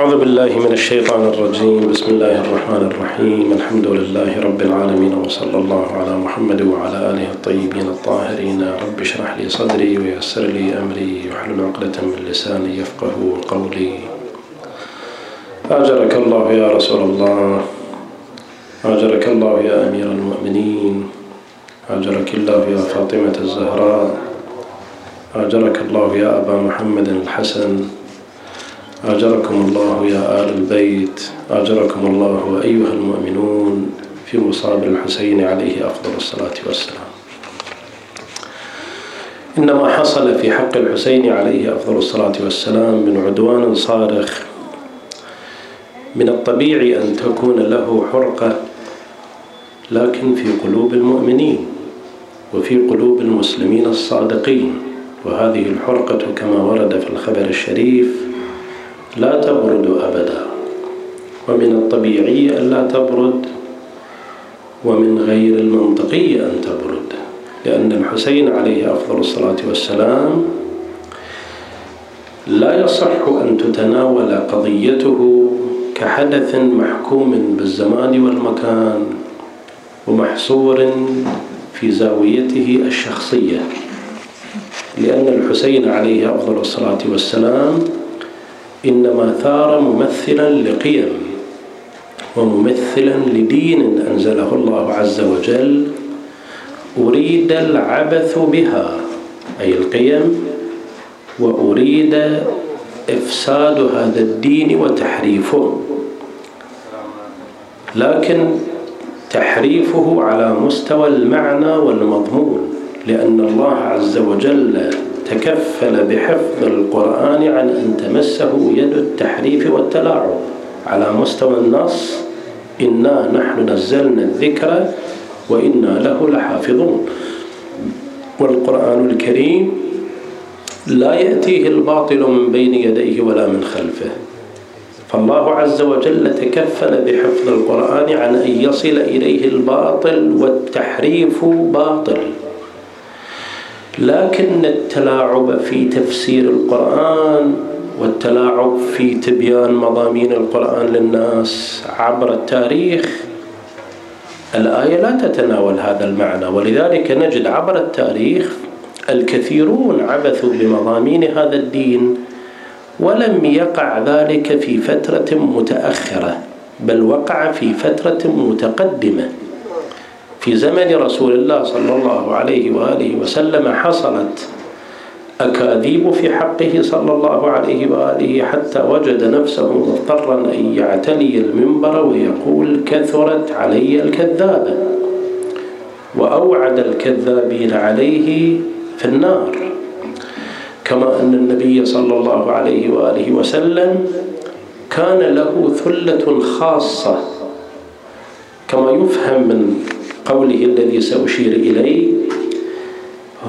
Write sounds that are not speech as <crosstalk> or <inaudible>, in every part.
أعوذ بالله من الشيطان الرجيم. بسم الله الرحمن الرحيم. الحمد لله رب العالمين وصلى الله على محمد وعلى آله الطيبين الطاهرين. رب اشرح لي صدري ويسر لي أمري. واحلل عقدة من لساني يفقه قولي. أجرك الله يا رسول الله. أجرك الله يا أمير المؤمنين. أجرك الله يا فاطمة الزهراء. أجرك الله يا أبا محمد الحسن. أجركم الله يا آل البيت. أجركم الله أيها المؤمنون في مصاب الحسين عليه أفضل الصلاة والسلام. إنما حصل في حق الحسين عليه أفضل الصلاة والسلام من عدوان صارخ. من الطبيعي أن تكون له حرقة لكن في قلوب المؤمنين وفي قلوب المسلمين الصادقين. وهذه الحرقة كما ورد في الخبر الشريف لا تبرد أبدا. ومن الطبيعي أن لا تبرد ومن غير المنطقي أن تبرد. لأن الحسين عليه أفضل الصلاة والسلام لا يصح أن تتناول قضيته كحدث محكوم بالزمان والمكان ومحصور في زاويته الشخصية. لأن الحسين عليه أفضل الصلاة والسلام إنما ثار ممثلا لقيم وممثلا لدين أنزله الله عز وجل أريد العبث بها أي القيم وأريد إفساد هذا الدين وتحريفه. لكن تحريفه على مستوى المعنى والمضمون لأن الله عز وجل تكفل بحفظ القرآن عن أن تمسه يد التحريف والتلاعب. على مستوى النص إنا نحن نزلنا الذكر وإنا له لحافظون. والقرآن الكريم لا يأتيه الباطل من بين يديه ولا من خلفه. فالله عز وجل تكفل بحفظ القرآن عن أن يصل إليه الباطل والتحريف باطل. لكن التلاعب في تفسير القرآن والتلاعب في تبيان مضامين القرآن للناس عبر التاريخ الآية لا تتناول هذا المعنى. ولذلك نجد عبر التاريخ الكثيرون عبثوا بمضامين هذا الدين ولم يقع ذلك في فترة متأخرة بل وقع في فترة متقدمة. في زمن رسول الله صلى الله عليه وآله وسلم حصلت أكاذيب في حقه صلى الله عليه وآله حتى وجد نفسه مضطرا أن يعتلي المنبر ويقول كثرت علي الكذابة وأوعد الكذابين عليه في النار. كما أن النبي صلى الله عليه وآله وسلم كان له ثلة خاصة كما يفهم من قوله الذي سأشير إليه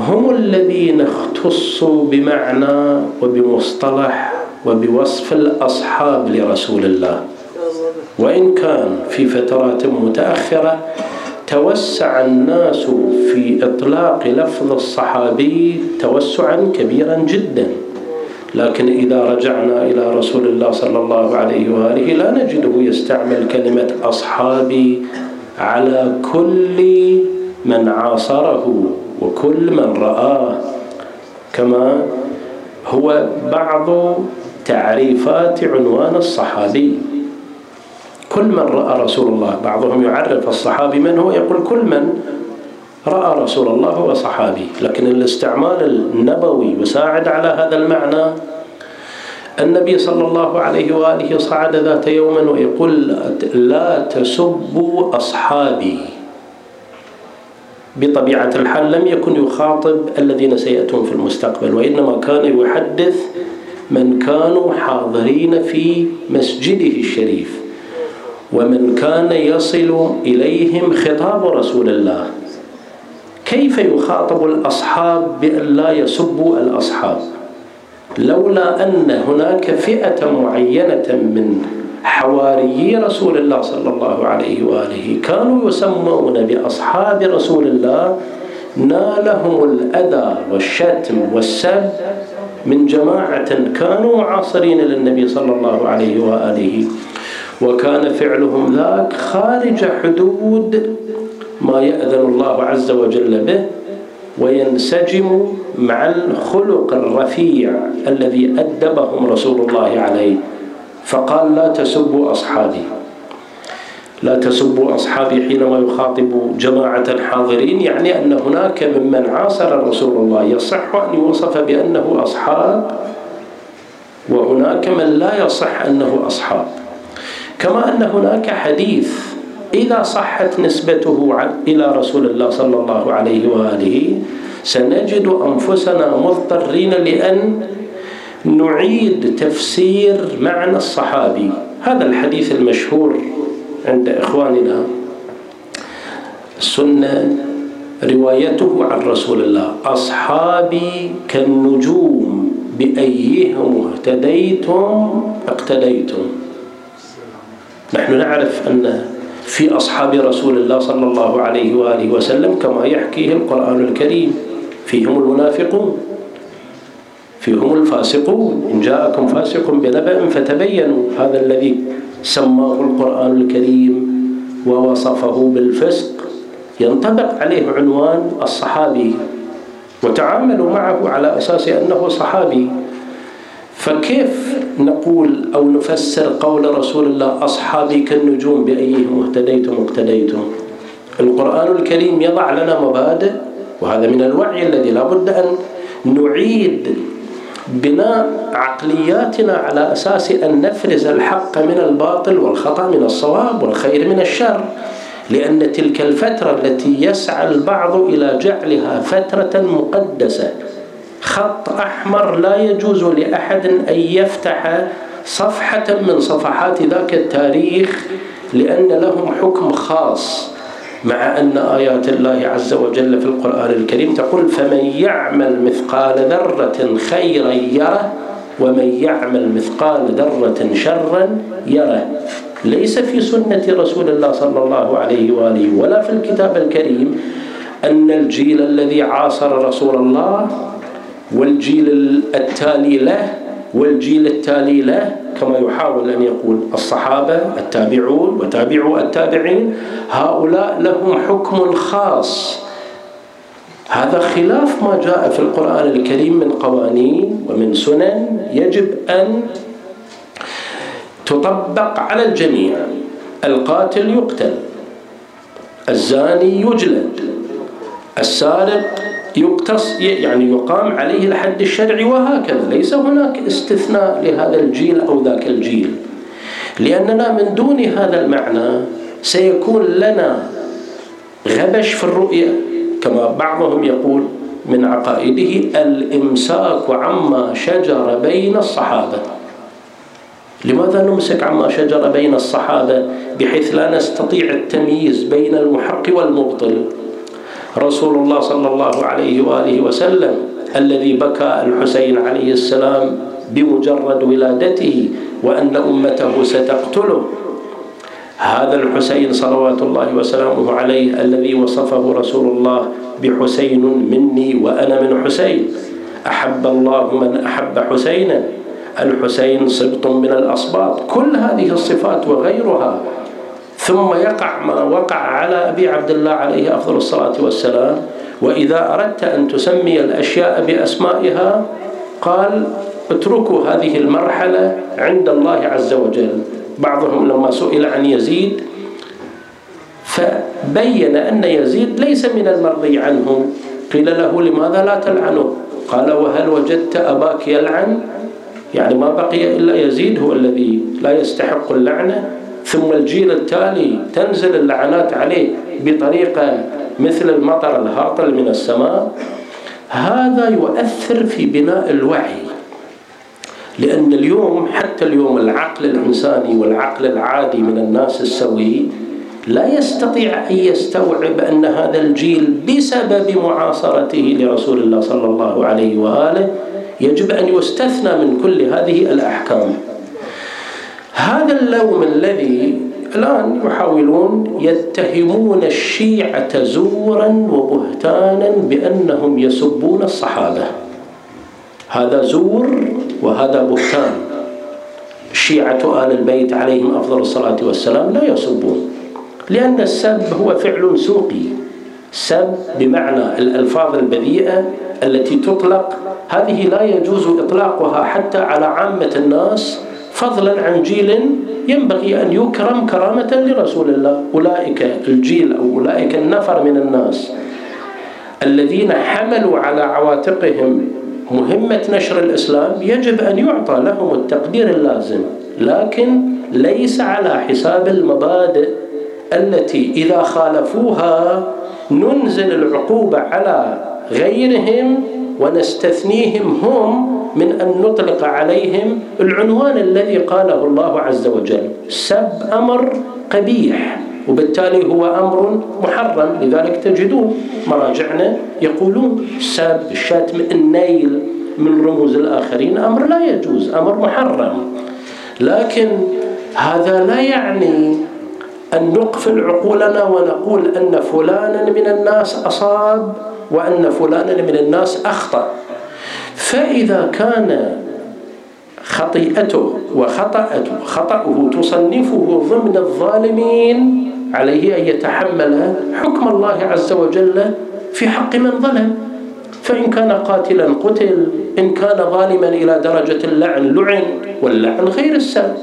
هم الذين اختصوا بمعنى وبمصطلح وبوصف الأصحاب لرسول الله. وإن كان في فترات متأخرة توسع الناس في إطلاق لفظ الصحابي توسعا كبيرا جدا. لكن إذا رجعنا إلى رسول الله صلى الله عليه وآله لا نجده يستعمل كلمة أصحابي على كل من عاصره وكل من رآه. كما هو بعض تعريفات عنوان الصحابي. كل من رأى رسول الله بعضهم يعرف الصحابي من هو يقول كل من رأى رسول الله هو صحابي لكن الاستعمال النبوي يساعد على هذا المعنى النبي صلى الله عليه وآله صعد ذات يوم ويقول لا تسبوا أصحابي. بطبيعة الحال لم يكن يخاطب الذين سيأتون في المستقبل وإنما كان يحدث من كانوا حاضرين في مسجده الشريف ومن كان يصل إليهم خطاب رسول الله. كيف يخاطب الأصحاب بأن لا يسبوا الأصحاب؟ لولا أن هناك فئة معينة من حواري رسول الله صلى الله عليه وآله كانوا يسمون بأصحاب رسول الله نالهم الأذى والشتم والسب من جماعة كانوا معاصرين للنبي صلى الله عليه وآله. وكان فعلهم ذاك خارج حدود ما يأذن الله عز وجل به. وينسجم مع الخلق الرفيع الذي أدبهم رسول الله عليه. فقال لا تسبوا أصحابي. لا تسبوا أصحابي حينما يخاطب جماعة حاضرين يعني أن هناك ممن عاصر رسول الله. يصح أن يوصف بأنه أصحاب وهناك من لا يصح أنه أصحاب. كما أن هناك حديث إذا صحت نسبته إلى رسول الله صلى الله عليه وآله سنجد أنفسنا مضطرين لأن نعيد تفسير معنى الصحابي. هذا الحديث المشهور عند إخواننا. السنة روايته عن رسول الله. أصحابي كالنجوم بأيهم اهتديتم اقتديتم. نحن نعرف أن في أصحاب رسول الله صلى الله عليه وآله وسلم كما يحكيه القرآن الكريم فيهم المنافقون فيهم الفاسقون إن جاءكم فاسق بنبأ فتبينوا. هذا الذي سماه القرآن الكريم ووصفه بالفسق. ينطبق عليه عنوان الصحابي وتعاملوا معه على أساس أنه صحابي. فكيف نقول أو نفسر قول رسول الله أصحابي كالنجوم بأيهم اهتديتم اقتديتم القرآن الكريم يضع لنا مبادئ وهذا من الوعي الذي لا بد أن نعيد بناء عقلياتنا على أساس أن نفرز الحق من الباطل والخطأ من الصواب والخير من الشر. لأن تلك الفترة التي يسعى البعض إلى جعلها فترة مقدسة. خط أحمر لا يجوز لأحد أن يفتح صفحة من صفحات ذاك التاريخ لأن لهم حكم خاص مع أن آيات الله عز وجل في القرآن الكريم تقول فمن يعمل مثقال ذرة خيرا يره ومن يعمل مثقال ذرة شرا يره. ليس في سنة رسول الله صلى الله عليه وآله ولا في الكتاب الكريم أن الجيل الذي عاصر رسول الله والجيل التالي له والجيل التالي له كما يحاول أن يقول الصحابة التابعون وتابعوا التابعين هؤلاء لهم حكم خاص. هذا خلاف ما جاء في القرآن الكريم من قوانين ومن سنن يجب أن تطبق على الجميع. القاتل يقتل الزاني يجلد السارق يقتص يعني يقام عليه الحد الشرعي وهكذا. ليس هناك استثناء لهذا الجيل أو ذاك الجيل. لأننا من دون هذا المعنى سيكون لنا غبش في الرؤية كما بعضهم يقول من عقائده الإمساك عما شجر بين الصحابة. لماذا نمسك عما شجر بين الصحابة؟ بحيث لا نستطيع التمييز بين المحق والمبطل. رسول الله صلى الله عليه وآله وسلم الذي بكى الحسين عليه السلام بمجرد ولادته وأن أمته ستقتله. هذا الحسين صلوات الله وسلامه عليه الذي وصفه رسول الله بحسين مني وأنا من حسين. أحب الله من أحب حسينا. الحسين سبط من الأصباط. كل هذه الصفات وغيرها ثم يقع ما وقع على أبي عبد الله عليه أفضل الصلاة والسلام وإذا أردت أن تسمي الأشياء بأسمائها قال اتركوا هذه المرحلة عند الله عز وجل. بعضهم لما سئل عن يزيد فبين أن يزيد ليس من المرضي عنه. قيل له لماذا لا تلعنه؟ قال وهل وجدت أباك يلعن؟ يعني ما بقي إلا يزيد هو الذي لا يستحق اللعنة. ثم الجيل التالي تنزل اللعنات عليه بطريقة مثل المطر الهاطل من السماء. هذا يؤثر في بناء الوعي لأن اليوم حتى اليوم العقل الإنساني والعقل العادي من الناس السوي لا يستطيع أن يستوعب أن هذا الجيل بسبب معاصرته لرسول الله صلى الله عليه وآله يجب أن يستثنى من كل هذه الأحكام. هذا اللوم الذي الآن يحاولون يتهمون الشيعة زورا وبهتانا بأنهم يسبون الصحابة. هذا زور وهذا بهتان. شيعة آل البيت عليهم أفضل الصلاة والسلام لا يسبون لأن السب هو فعل سوقي. سب بمعنى الألفاظ البذيئة التي تطلق هذه لا يجوز إطلاقها حتى على عامة الناس فضلا عن جيل ينبغي أن يكرم كرامة لرسول الله. أولئك الجيل أو أولئك النفر من الناس الذين حملوا على عواتقهم مهمة نشر الإسلام يجب أن يعطى لهم التقدير اللازم لكن ليس على حساب المبادئ التي إذا خالفوها ننزل العقوبة على غيرهم ونستثنيهم هم من أن نطلق عليهم العنوان الذي قاله الله عز وجل. سب أمر قبيح وبالتالي هو أمر محرم لذلك تجدون مراجعنا يقولون سب الشتم النيل من رموز الآخرين. أمر لا يجوز أمر محرم. لكن هذا لا يعني أن نقفل عقولنا ونقول أن فلانا من الناس أصاب وأن فلانا من الناس أخطأ. فإذا كان خطيئته وخطأته خطأه تصنفه ضمن الظالمين عليه أن يتحمل حكم الله عز وجل في حق من ظلم. فإن كان قاتلا قتل. إن كان ظالما إلى درجة اللعن لعن. واللعن غير السب.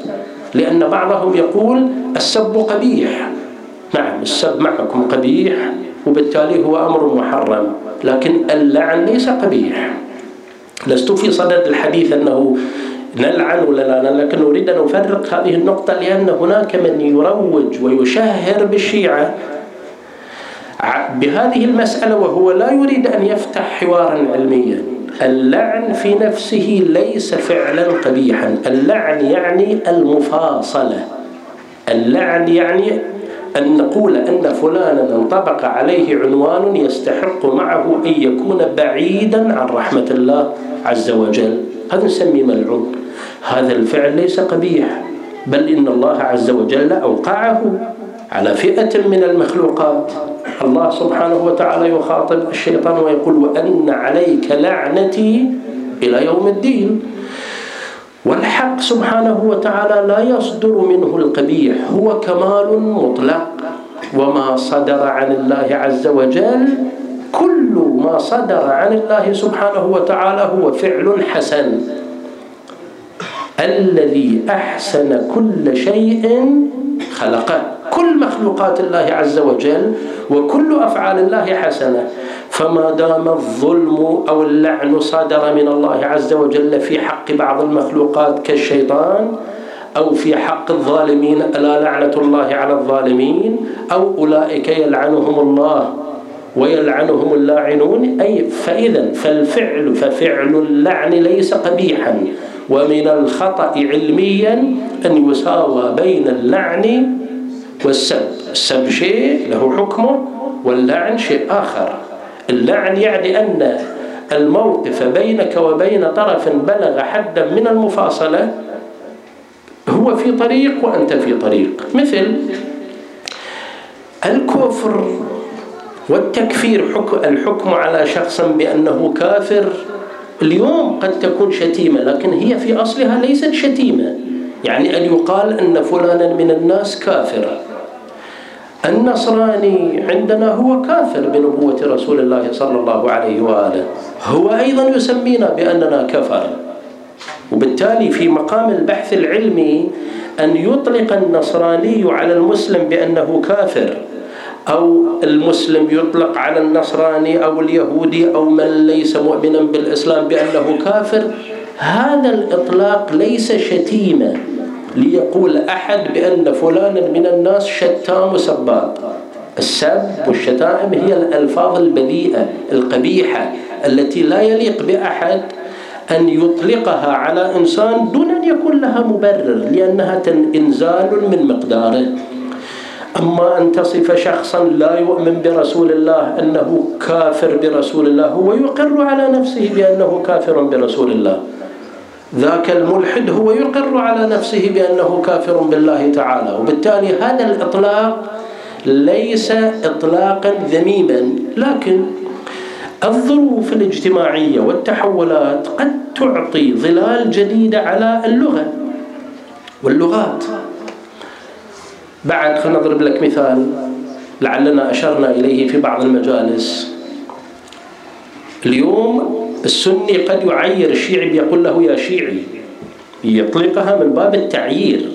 لأن بعضهم يقول السب قبيح. نعم السب معكم قبيح. وبالتالي هو أمر محرم. لكن اللعن ليس قبيح. لست في صدد الحديث أنه نلعن ولا لا لكن نريد أن نفرق هذه النقطة لأن هناك من يروج ويشهر بالشيعة بهذه المسألة وهو لا يريد أن يفتح حوارا علميا. اللعن في نفسه ليس فعلا قبيحا. اللعن يعني المفاصلة. اللعن يعني أن نقول أن فلانا انطبق عليه عنوان يستحق معه أن يكون بعيدا عن رحمة الله عز وجل. هذا نسميه ملعون. هذا الفعل ليس قبيح بل إن الله عز وجل أوقعه على فئة من المخلوقات. الله سبحانه وتعالى يخاطب الشيطان ويقول وأن عليك لعنتي إلى يوم الدين. والحق سبحانه وتعالى لا يصدر منه القبيح هو كمال مطلق. وما صدر عن الله عز وجل كل ما صدر عن الله سبحانه وتعالى هو فعل حسن. الذي أحسن كل شيء خلقه. كل مخلوقات الله عز وجل وكل أفعال الله حسنة. فما دام الظلم أو اللعن صدر من الله عز وجل في حق بعض المخلوقات كالشيطان أو في حق الظالمين ألا لعنة الله على الظالمين؟ أو أولئك يلعنهم الله ويلعنهم اللاعنون؟ أي فإذا فالفعل ففعل اللعن ليس قبيحا. ومن الخطأ علميا أن يساوى بين اللعن والسب السب شيء له حكمه واللعن شيء آخر. اللعن يعني أن الموقف بينك وبين طرف بلغ حدا من المفاصلة هو في طريق وأنت في طريق. مثل الكفر والتكفير الحكم على شخص بأنه كافر. اليوم قد تكون شتيمة لكن هي في أصلها ليست شتيمة. يعني أن يقال أن فلانا من الناس كافر. النصراني عندنا هو كافر بنبوة رسول الله صلى الله عليه وآله. هو أيضا يسمينا بأننا كفر. وبالتالي في مقام البحث العلمي أن يطلق النصراني على المسلم بأنه كافر أو المسلم يطلق على النصراني أو اليهودي أو من ليس مؤمنا بالإسلام بأنه كافر. هذا الإطلاق ليس شتيمة ليقول أحد بأن فلانا من الناس شتام سباب السب والشتائم هي الألفاظ البذيئة القبيحة التي لا يليق بأحد أن يطلقها على إنسان دون أن يكون لها مبرر لأنها إنزال من مقداره. أما أن تصف شخصا لا يؤمن برسول الله أنه كافر برسول الله هو يقر على نفسه بأنه كافر برسول الله. ذاك الملحد هو يقر على نفسه بأنه كافر بالله تعالى. وبالتالي هذا الإطلاق ليس إطلاقا ذميما لكن الظروف الاجتماعية والتحولات قد تعطي ظلال جديدة على اللغة واللغات. بعد خلينا نضرب لك مثال لعلنا أشرنا إليه في بعض المجالس. اليوم السني قد يعير الشيعي بيقول له يا شيعي يطلقها من باب التعيير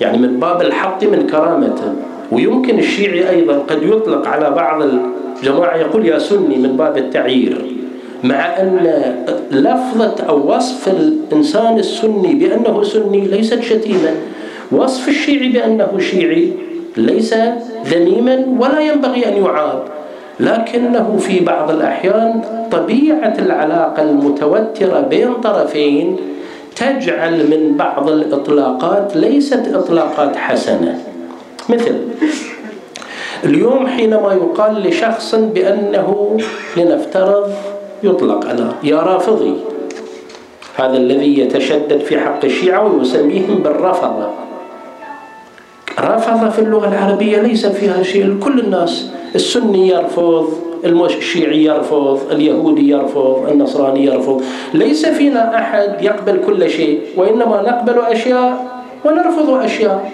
يعني من باب الحط من كرامته ويمكن الشيعي أيضا قد يطلق على بعض الجماعة يقول يا سني من باب التعيير مع أن لفظة أو وصف الإنسان السني بأنه سني ليست شتيمة. وصف الشيعي بأنه شيعي ليس ذميما ولا ينبغي أن يعاب. لكنه في بعض الأحيان طبيعة العلاقة المتوترة بين طرفين تجعل من بعض الإطلاقات ليست إطلاقات حسنة. مثل اليوم حينما يقال لشخص بأنه لنفترض يطلق على يا رافضي هذا الذي يتشدد في حق الشيعة ويسميهم بالرفضة رافضة في اللغة العربية ليس فيها شيء كل الناس السني يرفض الشيعي يرفض اليهودي يرفض النصراني يرفض. ليس فينا أحد يقبل كل شيء وإنما نقبل أشياء ونرفض أشياء.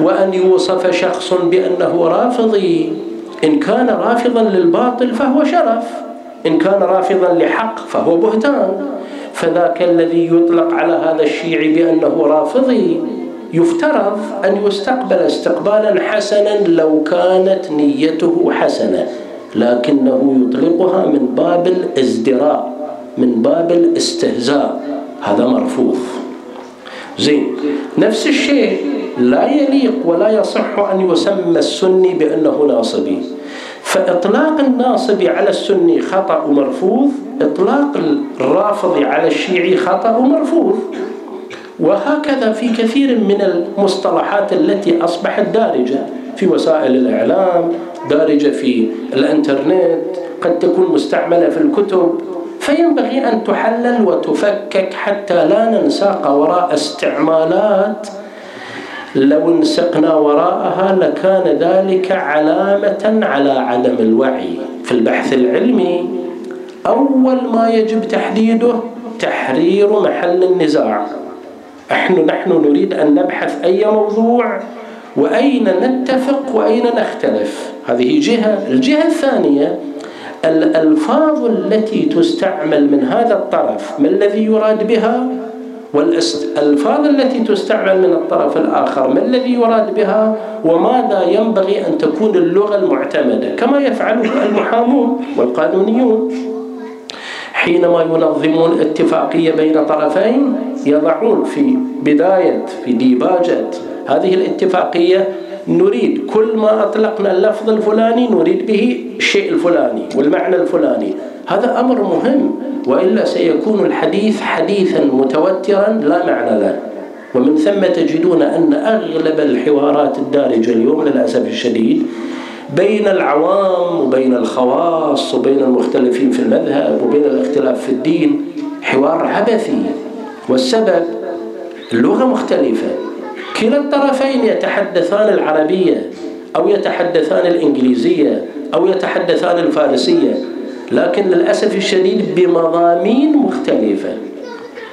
وأن يوصف شخص بأنه رافضي إن كان رافضا للباطل فهو شرف إن كان رافضا لحق فهو بهتان. فذاك الذي يطلق على هذا الشيعي بأنه رافضي يفترض أن يستقبل استقبالا حسنا لو كانت نيته حسنة لكنه يطلقها من باب الازدراء من باب الاستهزاء. هذا مرفوض. زين نفس الشيء لا يليق ولا يصح أن يسمى السني بأنه ناصبي. فإطلاق الناصبي على السني خطأ ومرفوض إطلاق الرافضي على الشيعي خطأ ومرفوض وهكذا في كثير من المصطلحات التي أصبحت دارجة في وسائل الإعلام دارجة في الإنترنت قد تكون مستعملة في الكتب. فينبغي أن تحلل وتفكك حتى لا ننساق وراء استعمالات. لو انسقنا وراءها لكان ذلك علامة على عدم الوعي في البحث العلمي. أول ما يجب تحديده تحرير محل النزاع. نحن نحن نريد أن نبحث أي موضوع وأين نتفق وأين نختلف. هذه جهة الجهة الثانية الألفاظ التي تستعمل من هذا الطرف ما الذي يراد بها؟ والألفاظ التي تستعمل من الطرف الآخر ما الذي يراد بها؟ وماذا ينبغي أن تكون اللغة المعتمدة؟ كما يفعله المحامون والقانونيون. حينما ينظمون اتفاقية بين طرفين يضعون في بداية في ديباجة هذه الاتفاقية نريد كل ما أطلقنا اللفظ الفلاني نريد به الشيء الفلاني والمعنى الفلاني. هذا أمر مهم وإلا سيكون الحديث حديثا متوترا لا معنى له. ومن ثم تجدون أن أغلب الحوارات الدارجة اليوم للأسف الشديد بين العوام وبين الخواص وبين المختلفين في المذهب وبين الاختلاف في الدين حوار عبثي. والسبب اللغة مختلفة. كلا الطرفين يتحدثان العربية أو يتحدثان الإنجليزية أو يتحدثان الفارسية لكن للأسف الشديد بمضامين مختلفة.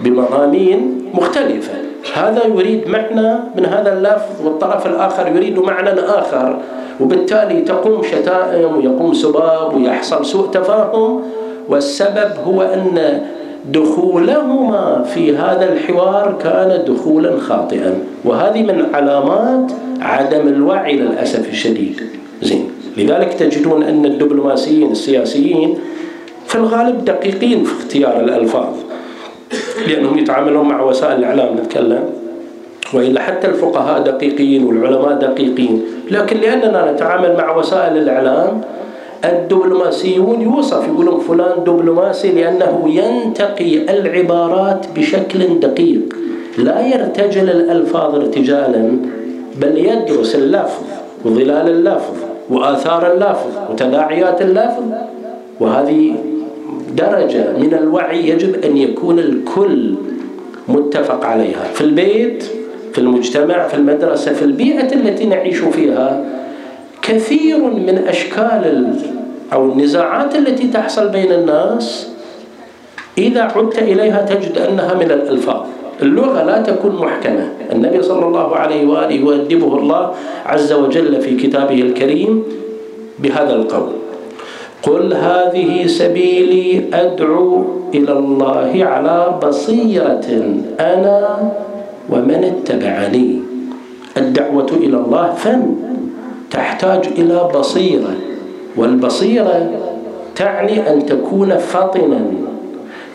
بمضامين مختلفة. هذا يريد معنى من هذا اللفظ والطرف الآخر يريد معنى آخر وبالتالي تقوم شتائم ويقوم سباب ويحصل سوء تفاهم والسبب هو أن دخولهما في هذا الحوار كان دخولا خاطئا. وهذه من علامات عدم الوعي للأسف الشديد. زين. لذلك تجدون أن الدبلوماسيين السياسيين في الغالب دقيقين في اختيار الألفاظ. لأنهم يتعاملون مع وسائل الإعلام نتكلم. وإلا حتى الفقهاء دقيقين والعلماء دقيقين. لكن لأننا نتعامل مع وسائل الإعلام الدبلوماسيون يوصف يقولون فلان دبلوماسي لأنه ينتقي العبارات بشكل دقيق. لا يرتجل الألفاظ ارتجالا بل يدرس اللفظ وظلال اللفظ وآثار اللفظ وتداعيات اللفظ. وهذه درجة من الوعي يجب أن يكون الكل متفق عليها. في البيت في المجتمع في المدرسة في البيئة التي نعيش فيها كثير من أشكال أو النزاعات التي تحصل بين الناس إذا عدت إليها تجد أنها من الألفاظ. اللغة لا تكون محكمة. النبي صلى الله عليه وآله يؤدبه الله عز وجل في كتابه الكريم بهذا القول. قل هذه سبيلي أدعو إلى الله على بصيرة أنا ومن اتبعني. الدعوة إلى الله فن تحتاج إلى بصيرة. والبصيرة تعني أن تكون فطنا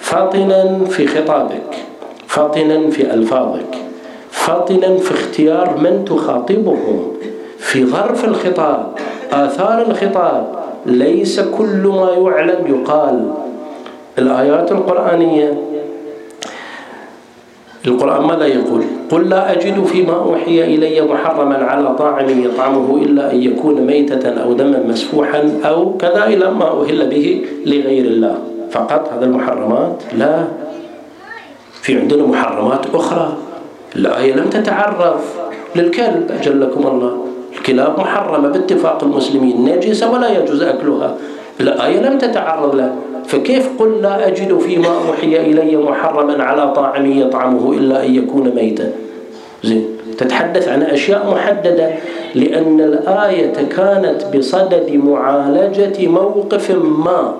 فطنا في خطابك. فطنا في ألفاظك. فطنا في اختيار من تخاطبهم. في ظرف الخطاب آثار الخطاب ليس كل ما يعلم يقال. الآيات القرآنية القرآن ماذا يقول؟ قل لا أجد فيما أوحي إلي محرما على طاعم يطعمه إلا أن يكون ميتة أو دما مسفوحا أو كذا إلى ما أهل به لغير الله. فقط هذا المحرمات؟ لا. في عندنا محرمات أخرى. الآية لم تتعرض للكلب أجلكم الله. الكلاب محرمة باتفاق المسلمين نجسة ولا يجوز أكلها. الآية لم تتعرض له. فكيف قل لا أجد فيما أوحي إلي محرما على طاعم يطعمه إلا أن يكون ميتا؟ زين تتحدث عن أشياء محددة لأن الآية كانت بصدد معالجة موقف ما.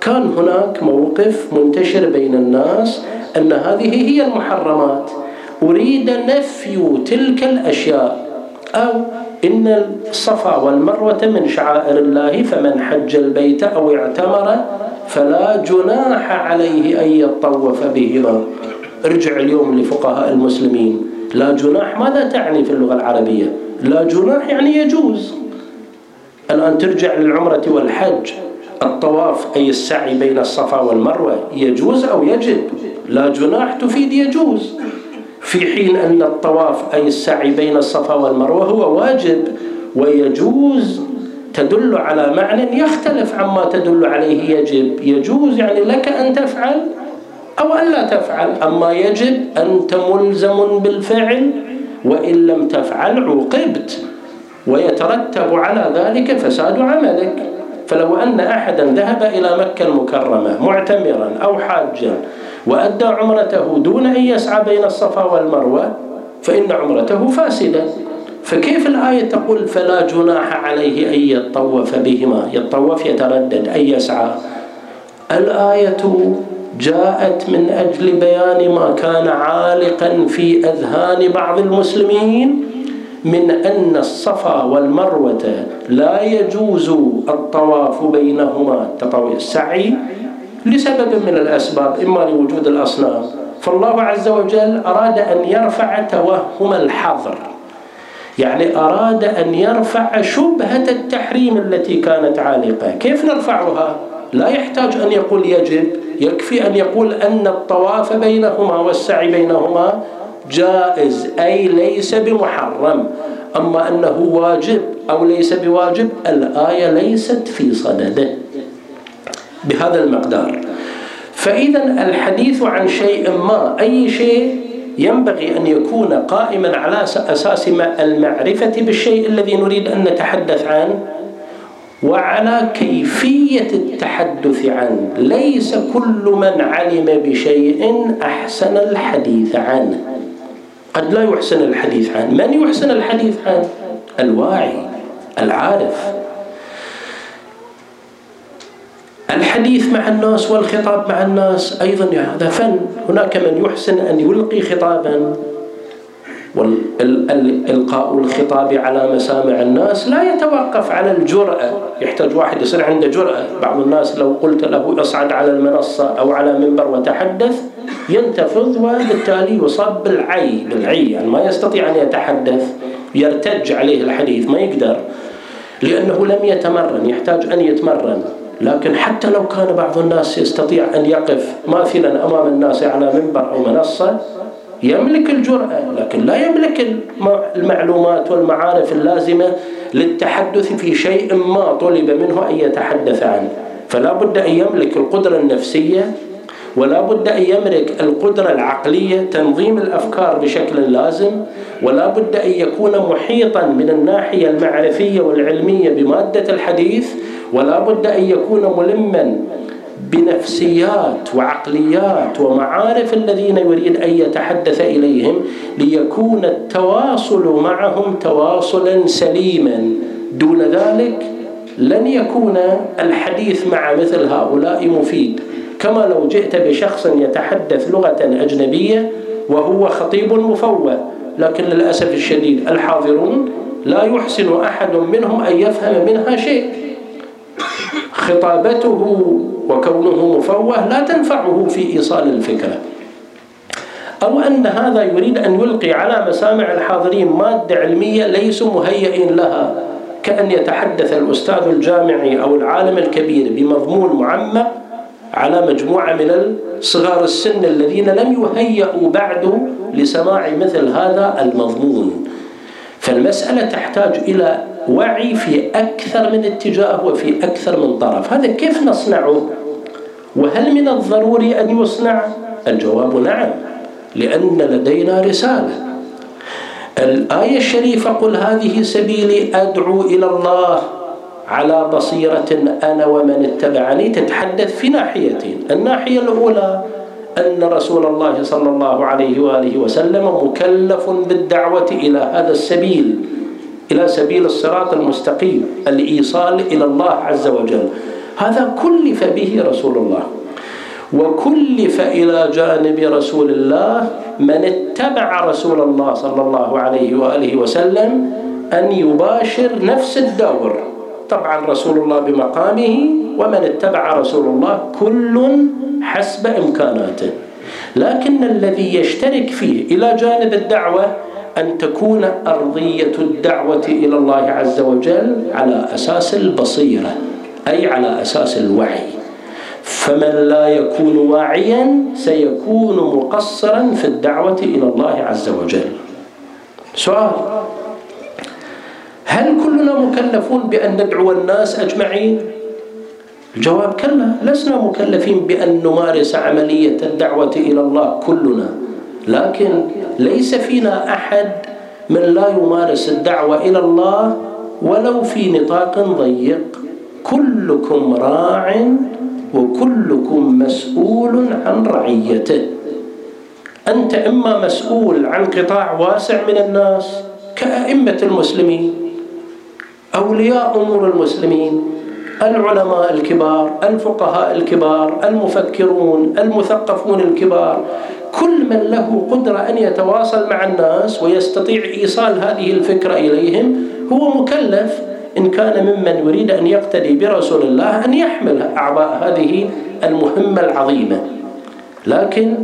كان هناك موقف منتشر بين الناس أن هذه هي المحرمات. أريد نفي تلك الأشياء. أو إن الصفا والمروة من شعائر الله فمن حج البيت أو اعتمر فلا جناح عليه أن يطوف بهما. ارجع اليوم لفقهاء المسلمين. لا جناح ماذا تعني في اللغة العربية؟ لا جناح يعني يجوز. الآن ترجع للعمرة والحج. الطواف أي السعي بين الصفا والمروة يجوز أو يجب؟ لا جناح تفيد يجوز. في حين أن الطواف أي السعي بين الصفا والمروة هو واجب ويجوز تدل على معنى يختلف عما تدل عليه يجب. يجوز يعني لك أن تفعل أو أن لا تفعل. أما يجب أنت ملزم بالفعل وإن لم تفعل عوقبت ويترتب على ذلك فساد عملك. فلو أن أحدا ذهب إلى مكة المكرمة معتمرا أو حاجا وأدى عمرته دون أن يسعى بين الصفا والمروة فإن عمرته فاسدة. فكيف الآية تقول فلا جناح عليه أن يطوف بهما؟ يطوف يتردد أن يسعى. الآية جاءت من أجل بيان ما كان عالقا في أذهان بعض المسلمين من أن الصفا والمروة لا يجوز الطواف بينهما. السعي لسبب من الأسباب إما لوجود الأصنام. فالله عز وجل أراد أن يرفع توهم الحظر. يعني أراد أن يرفع شبهة التحريم التي كانت عالقة. كيف نرفعها؟ لا يحتاج أن يقول يجب يكفي أن يقول أن الطواف بينهما والسعي بينهما جائز أي ليس بمحرم. أما أنه واجب أو ليس بواجب الآية ليست في صدده. بهذا المقدار. فإذا الحديث عن شيء ما أي شيء ينبغي أن يكون قائما على أساس المعرفة بالشيء الذي نريد أن نتحدث عنه وعلى كيفية التحدث عنه ليس كل من علم بشيء أحسن الحديث عنه. قد لا يحسن الحديث عنه من يحسن الحديث عنه الواعي العارف. الحديث مع الناس والخطاب مع الناس أيضا هذا فن. هناك من يحسن أن يلقي خطابا. والإلقاء الخطاب على مسامع الناس لا يتوقف على الجرأة. يحتاج واحد يصير عنده جرأة. بعض الناس لو قلت له اصعد على المنصة أو على منبر وتحدث ينتفض وبالتالي يصاب بالعي بالعي. يعني ما يستطيع أن يتحدث يرتج عليه الحديث ما يقدر. لأنه لم يتمرن يحتاج أن يتمرن. لكن حتى لو كان بعض الناس يستطيع أن يقف ماثلا أمام الناس على منبر أو منصة يملك الجرأة لكن لا يملك المعلومات والمعارف اللازمة للتحدث في شيء ما طلب منه أن يتحدث عنه. فلا بد أن يملك القدرة النفسية ولا بد أن يملك القدرة العقلية تنظيم الأفكار بشكل لازم ولا بد أن يكون محيطا من الناحية المعرفية والعلمية بمادة الحديث ولا بد أن يكون ملما بنفسيات وعقليات ومعارف الذين يريد أن يتحدث إليهم ليكون التواصل معهم تواصلا سليما. دون ذلك لن يكون الحديث مع مثل هؤلاء مفيد. كما لو جئت بشخص يتحدث لغة أجنبية وهو خطيب مفوه لكن للأسف الشديد الحاضرون لا يحسن أحد منهم أن يفهم منها شيء. خطابته وكونه مفوه لا تنفعه في إيصال الفكرة. أو أن هذا يريد أن يلقي على مسامع الحاضرين مادة علمية ليسوا مهيئين لها كأن يتحدث الأستاذ الجامعي أو العالم الكبير بمضمون معمق على مجموعة من صغار السن الذين لم يهيئوا بعد لسماع مثل هذا المضمون. فالمسألة تحتاج إلى وعي في أكثر من اتجاه وفي أكثر من طرف هذا كيف نصنعه؟ وهل من الضروري أن يصنع؟ الجواب نعم لأن لدينا رسالة الآية الشريفة قل هذه سبيلي أدعو إلى الله على بصيرة أنا ومن اتبعني تتحدث في ناحيتين الناحية الأولى أن رسول الله صلى الله عليه وآله وسلم مكلف بالدعوة إلى هذا السبيل إلى سبيل الصراط المستقيم الإيصال إلى الله عز وجل. هذا كلف به رسول الله. وكلف إلى جانب رسول الله من اتبع رسول الله صلى الله عليه وآله وسلم أن يباشر نفس الدور. طبعا رسول الله بمقامه ومن اتبع رسول الله كل حسب إمكاناته. لكن الذي يشترك فيه إلى جانب الدعوة أن تكون أرضية الدعوة إلى الله عز وجل على أساس البصيرة أي على أساس الوعي. فمن لا يكون واعيا سيكون مقصرا في الدعوة إلى الله عز وجل. سؤال هل كلنا مكلفون بأن ندعو الناس أجمعين؟ الجواب كلا لسنا مكلفين بأن نمارس عملية الدعوة إلى الله كلنا. لكن ليس فينا أحد من لا يمارس الدعوة إلى الله ولو في نطاق ضيق. كلكم راع وكلكم مسؤول عن رعيته. أنت إما مسؤول عن قطاع واسع من الناس كأئمة المسلمين أولياء أمور المسلمين العلماء الكبار الفقهاء الكبار المفكرون المثقفون الكبار كل من له قدرة أن يتواصل مع الناس ويستطيع إيصال هذه الفكرة إليهم هو مكلف إن كان ممن يريد أن يقتدي برسول الله أن يحمل أعباء هذه المهمة العظيمة. لكن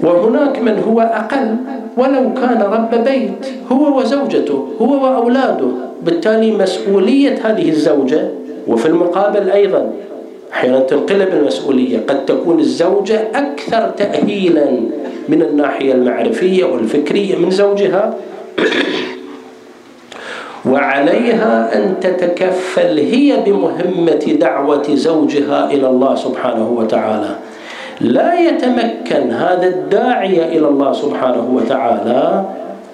وهناك من هو أقل ولو كان رب بيت هو وزوجته هو وأولاده بالتالي مسؤولية هذه الزوجة وفي المقابل أيضا أحيانا تنقلب المسؤولية قد تكون الزوجة أكثر تأهيلا من الناحية المعرفية والفكرية من زوجها. <coughs> وعليها أن تتكفل هي بمهمة دعوة زوجها إلى الله سبحانه وتعالى. لا يتمكن هذا الداعية إلى الله سبحانه وتعالى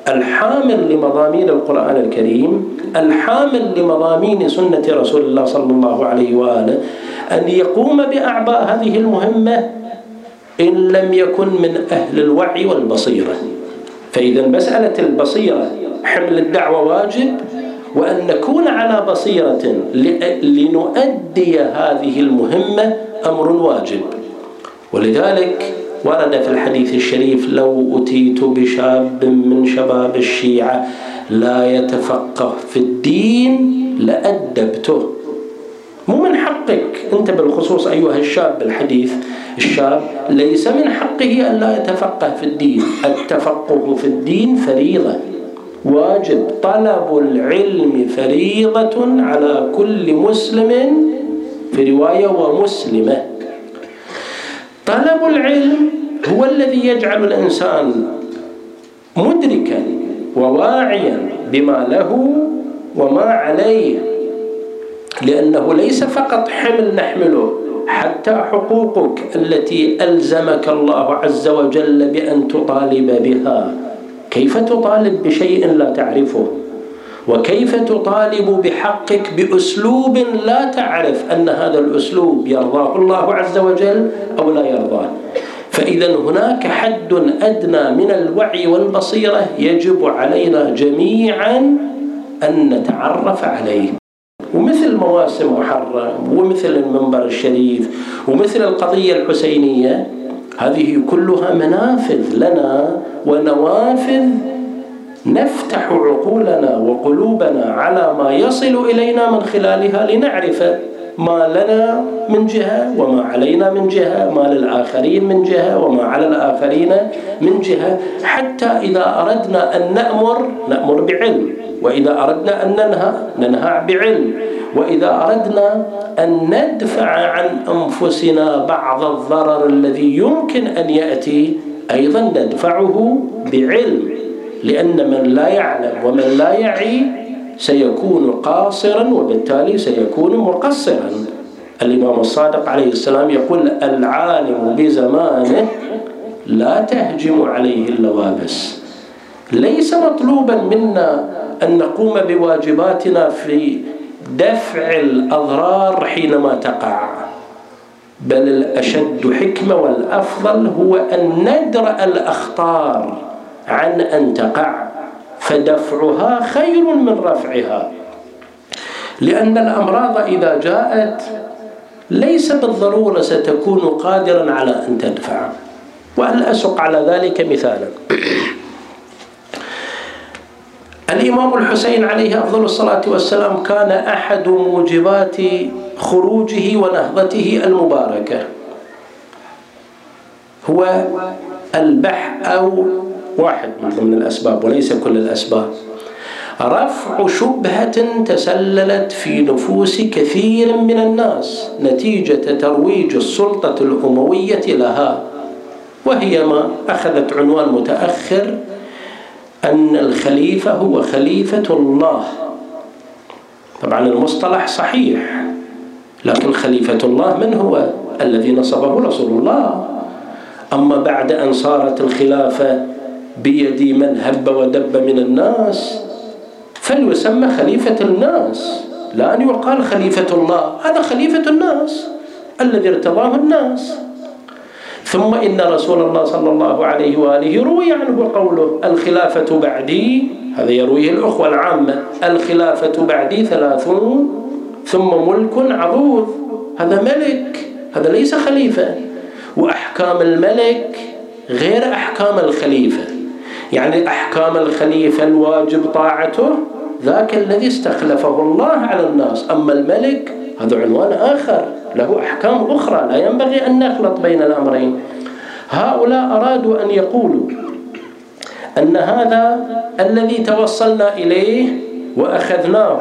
الحامل لمضامين القرآن الكريم الحامل لمضامين سنة رسول الله صلى الله عليه وآله أن يقوم بأعباء هذه المهمة إن لم يكن من أهل الوعي والبصيرة. فإذا مسألة البصيرة حمل الدعوة واجب وأن نكون على بصيرة لنؤدي هذه المهمة أمر واجب. ولذلك ورد في الحديث الشريف لو أتيت بشاب من شباب الشيعة لا يتفقه في الدين لأدبته. أنت بالخصوص أيها الشاب الحديث الشاب ليس من حقه أن لا يتفقه في الدين التفقه في الدين فريضة. واجب طلب العلم فريضة على كل مسلم في رواية ومسلمة. طلب العلم هو الذي يجعل الإنسان مدركا وواعيا بما له وما عليه. لأنه ليس فقط حمل نحمله حتى حقوقك التي ألزمك الله عز وجل بأن تطالب بها. كيف تطالب بشيء لا تعرفه؟ وكيف تطالب بحقك بأسلوب لا تعرف أن هذا الأسلوب يرضاه الله عز وجل أو لا يرضاه؟ فإذا هناك حد أدنى من الوعي والبصيرة يجب علينا جميعا أن نتعرف عليه. ومثل مواسم محرم ومثل المنبر الشريف ومثل القضية الحسينية هذه كلها منافذ لنا ونوافذ نفتح عقولنا وقلوبنا على ما يصل إلينا من خلالها لنعرف ما لنا من جهة وما علينا من جهة ما للآخرين من جهة وما على الآخرين من جهة. حتى إذا أردنا أن نأمر نأمر بعلم وإذا أردنا أن ننهى ننهى بعلم. وإذا أردنا أن ندفع عن أنفسنا بعض الضرر الذي يمكن أن يأتي أيضا ندفعه بعلم. لأن من لا يعلم ومن لا يعي سيكون قاصرا وبالتالي سيكون مقصرا. الإمام الصادق عليه السلام يقول العالم بزمانه لا تهجم عليه اللوابس. ليس مطلوبا منا أن نقوم بواجباتنا في دفع الأضرار حينما تقع بل الأشد حكمة والأفضل هو أن ندرأ الأخطار عن أن تقع. فدفعها خير من رفعها. لأن الأمراض إذا جاءت ليس بالضرورة ستكون قادرا على أن تدفع. وأن أسق على ذلك مثالا. الإمام الحسين عليه أفضل الصلاة والسلام كان أحد موجبات خروجه ونهضته المباركة. هو البح أو واحد من ضمن الأسباب وليس كل الأسباب. رفع شبهة تسللت في نفوس كثير من الناس نتيجة ترويج السلطة الأموية لها وهي ما أخذت عنوان متأخر أن الخليفة هو خليفة الله. طبعا المصطلح صحيح لكن خليفة الله من هو؟ الذي نصبه رسول الله. أما بعد أن صارت الخلافة بيد من هب ودب من الناس فليسمى خليفة الناس. لا أن يقال خليفة الله هذا خليفة الناس الذي ارتضاه الناس. ثم إن رسول الله صلى الله عليه وآله روي عنه قوله الخلافة بعدي هذا يرويه الأخوة العامة الخلافة بعدي ثلاثون ثم ملك عضوض. هذا ملك هذا ليس خليفة. وأحكام الملك غير أحكام الخليفة. يعني أحكام الخليفة الواجب طاعته ذاك الذي استخلفه الله على الناس. أما الملك هذا عنوان آخر له أحكام أخرى. لا ينبغي أن نخلط بين الأمرين. هؤلاء أرادوا أن يقولوا أن هذا الذي توصلنا إليه وأخذناه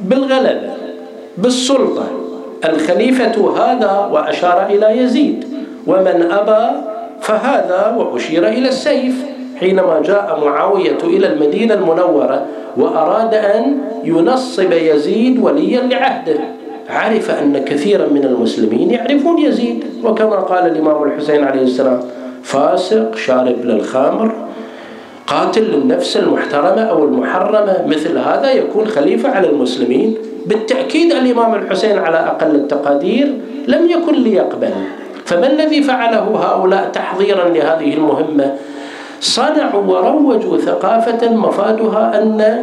بالغلبة بالسلطة. الخليفة هذا وأشار إلى يزيد ومن أبى فهذا وأشير إلى السيف. حينما جاء معاوية إلى المدينة المنورة وأراد أن ينصب يزيد وليا لعهده. عرف أن كثيرا من المسلمين يعرفون يزيد وكما قال الإمام الحسين عليه السلام فاسق شارب للخمر قاتل للنفس المحترمة أو المحرمة مثل هذا يكون خليفة على المسلمين. بالتأكيد الإمام الحسين على أقل التقادير لم يكن ليقبل. فما الذي فعله هؤلاء تحضيرا لهذه المهمة؟ صنعوا وروجوا ثقافة مفادها أن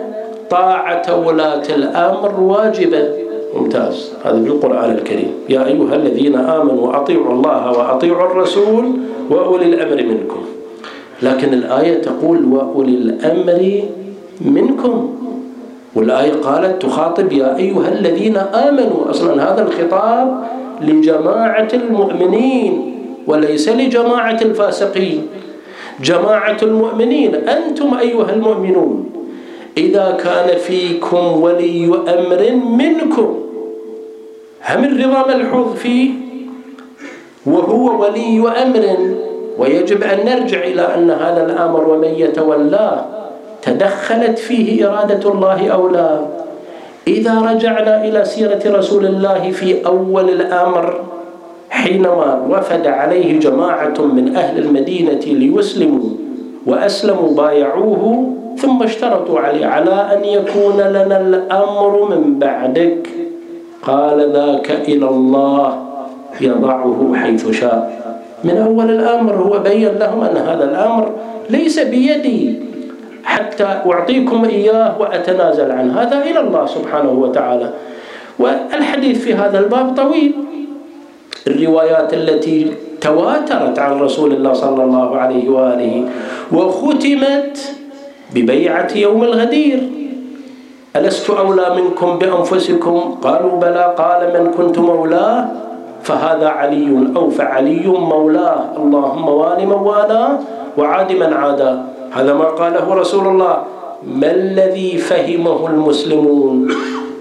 طاعة ولاة الأمر واجبة. ممتاز. هذا بالقرآن الكريم. يا أيها الذين آمنوا أطيعوا الله وأطيعوا الرسول وأولي الأمر منكم. لكن الآية تقول وأولي الأمر منكم. والآية قالت تخاطب يا أيها الذين آمنوا. أصلا هذا الخطاب لجماعة المؤمنين وليس لجماعة الفاسقين. جماعة المؤمنين أنتم أيها المؤمنون إذا كان فيكم ولي أمر منكم هم الرضا ملحوظ فيه؟ وهو ولي أمر ويجب أن نرجع إلى أن هذا الأمر ومن يتولاه تدخلت فيه إرادة الله أو لا. إذا رجعنا إلى سيرة رسول الله في أول الأمر حينما وفد عليه جماعة من أهل المدينة ليسلموا وأسلموا بايعوه ثم اشترطوا عليه على أن يكون لنا الأمر من بعدك. قال ذاك إلى الله يضعه حيث شاء. من أول الأمر هو بين لهم أن هذا الأمر ليس بيدي حتى أعطيكم إياه وأتنازل عنه. هذا إلى الله سبحانه وتعالى. والحديث في هذا الباب طويل. الروايات التي تواترت عن رسول الله صلى الله عليه وآله وختمت ببيعة يوم الغدير. ألست أولى منكم بأنفسكم؟ قالوا بلى. قال من كنت مولاه فهذا علي أو فعلي مولاه. اللهم وال من والاه وعاد من عاداه. هذا ما قاله رسول الله. ما الذي فهمه المسلمون؟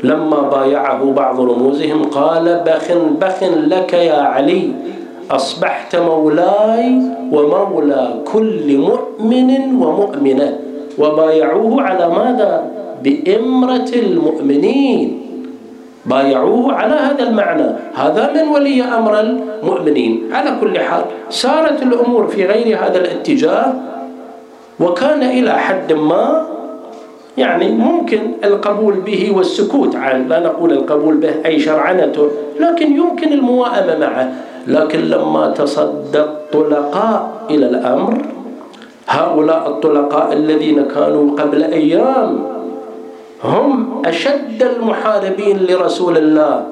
لما بايعه بعض رموزهم قال بخ بخ لك يا علي أصبحت مولاي ومولى كل مؤمن ومؤمنة وبايعوه على ماذا؟ بإمرة المؤمنين. بايعوه على هذا المعنى. هذا من ولي أمر المؤمنين. على كل حال سارت الأمور في غير هذا الاتجاه وكان إلى حد ما يعني ممكن القبول به والسكوت عنه لا نقول القبول به أي شرعنته لكن يمكن المواءمة معه لكن لما تصدى الطلقاء إلى الأمر هؤلاء الطلقاء الذين كانوا قبل أيام هم أشد المحاربين لرسول الله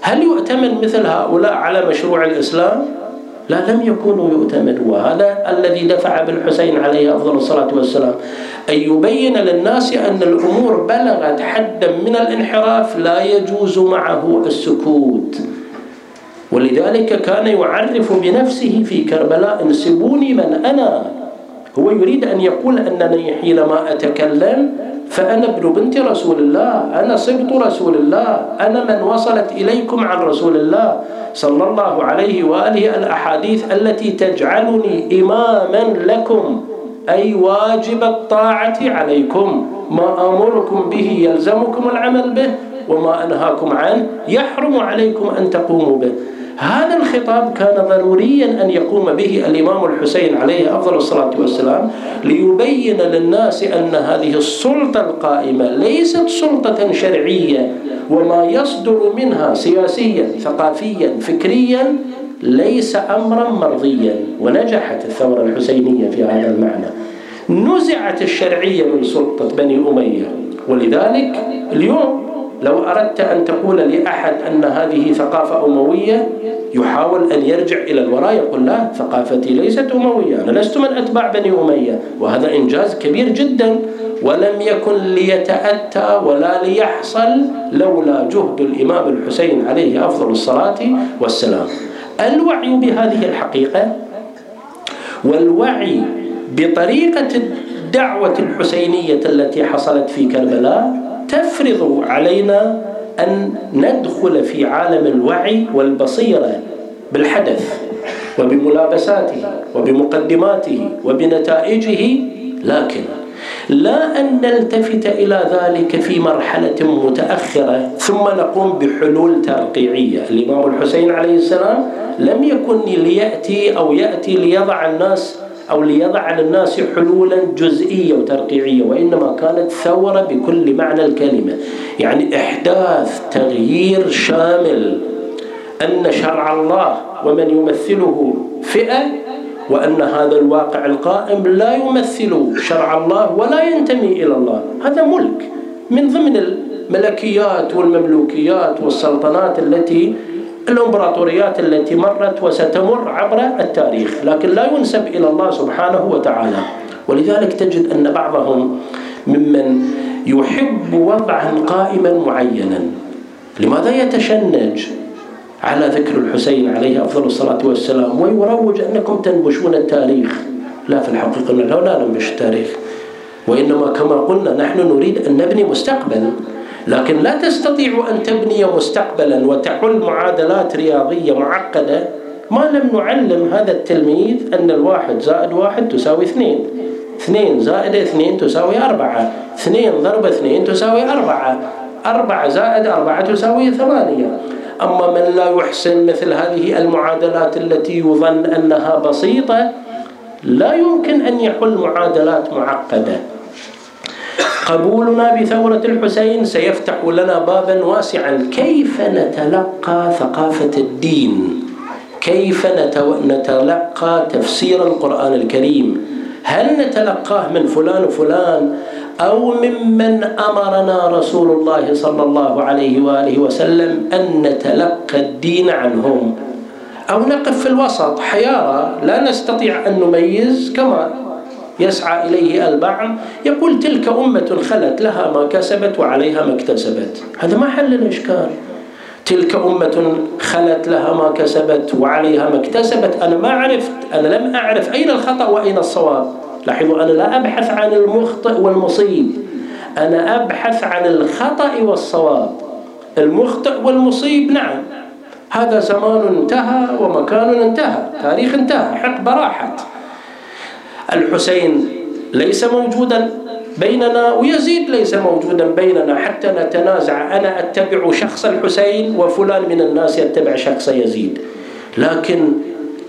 هل يؤتمن مثل هؤلاء على مشروع الإسلام؟ لا لم يكونوا يؤتمنوا وهذا الذي دفع بالحسين عليه أفضل الصلاة والسلام. أن يبين للناس أن الأمور بلغت حدا من الانحراف لا يجوز معه السكوت. ولذلك كان يعرف بنفسه في كربلاء انسبوني من أنا. هو يريد أن يقول أنني حينما أتكلم فأنا ابن بنت رسول الله أنا صبت رسول الله أنا من وصلت إليكم عن رسول الله. صلى الله عليه وآله الأحاديث التي تجعلني إماما لكم أي واجب الطاعة عليكم. ما أمركم به يلزمكم العمل به وما أنهاكم عنه يحرم عليكم أن تقوموا به. هذا الخطاب كان ضروريا أن يقوم به الإمام الحسين عليه أفضل الصلاة والسلام ليبين للناس أن هذه السلطة القائمة ليست سلطة شرعية وما يصدر منها سياسيا ثقافيا فكريا ليس أمرا مرضيا ونجحت الثورة الحسينية في هذا المعنى. نزعت الشرعية من سلطة بني أمية ولذلك اليوم لو أردت أن تقول لأحد أن هذه ثقافة أموية يحاول أن يرجع إلى الوراء يقول لا ثقافتي ليست أموية أنا لست من أتباع بني أمية. وهذا إنجاز كبير جدا ولم يكن ليتأتى ولا ليحصل لولا جهد الإمام الحسين عليه أفضل الصلاة والسلام. الوعي بهذه الحقيقة والوعي بطريقة الدعوة الحسينية التي حصلت في كربلاء تفرض علينا أن ندخل في عالم الوعي والبصيرة بالحدث وبملابساته وبمقدماته وبنتائجه لكن لا أن نلتفت إلى ذلك في مرحلة متأخرة ثم نقوم بحلول ترقيعية. الإمام الحسين عليه السلام لم يكن ليأتي أو يأتي ليضع الناس أو ليضع للناس حلولا جزئية وترقيعية وإنما كانت ثورة بكل معنى الكلمة. يعني إحداث تغيير شامل أن شرع الله ومن يمثله فئة وأن هذا الواقع القائم لا يمثل شرع الله ولا ينتمي إلى الله. هذا ملك. من ضمن الملكيات والمملوكيات والسلطنات التي الامبراطوريات التي مرت وستمر عبر التاريخ لكن لا ينسب إلى الله سبحانه وتعالى. ولذلك تجد أن بعضهم ممن يحب وضعا قائما معينا. لماذا يتشنج على ذكر الحسين عليه أفضل الصلاة والسلام ويروج أنكم تنبشون التاريخ؟ لا في الحقيقة لا ننبش التاريخ. وإنما كما قلنا نحن نريد أن نبني مستقبل لكن لا تستطيع أن تبني مستقبلا وتحل معادلات رياضية معقدة. ما لم نعلم هذا التلميذ أن الواحد زائد واحد تساوي اثنين. اثنين زائد اثنين تساوي أربعة. اثنين ضرب اثنين تساوي أربعة. أربعة زائد أربعة تساوي ثمانية. أما من لا يحسن مثل هذه المعادلات التي يظن أنها بسيطة لا يمكن أن يحل معادلات معقدة. قبولنا بثورة الحسين سيفتح لنا بابا واسعا. كيف نتلقى ثقافة الدين؟ كيف نتلقى تفسير القرآن الكريم؟ هل نتلقاه من فلان وفلان أو ممن أمرنا رسول الله صلى الله عليه وآله وسلم أن نتلقى الدين عنهم؟ أو نقف في الوسط حيارى لا نستطيع أن نميز كما يسعى إليه البعض. يقول تلك أمة خلت لها ما كسبت وعليها ما اكتسبت. هذا ما حل الإشكال. تلك أمة خلت لها ما كسبت وعليها ما اكتسبت. أنا ما عرفت أنا لم أعرف أين الخطأ وأين الصواب. لاحظوا أنا لا أبحث عن المخطئ والمصيب. أنا أبحث عن الخطأ والصواب. المخطئ والمصيب نعم. هذا زمان انتهى ومكان انتهى تاريخ انتهى حقبة راحت الحسين ليس موجودا بيننا ويزيد ليس موجودا بيننا حتى نتنازع. أنا أتبع شخص الحسين وفلان من الناس يتبع شخص يزيد. لكن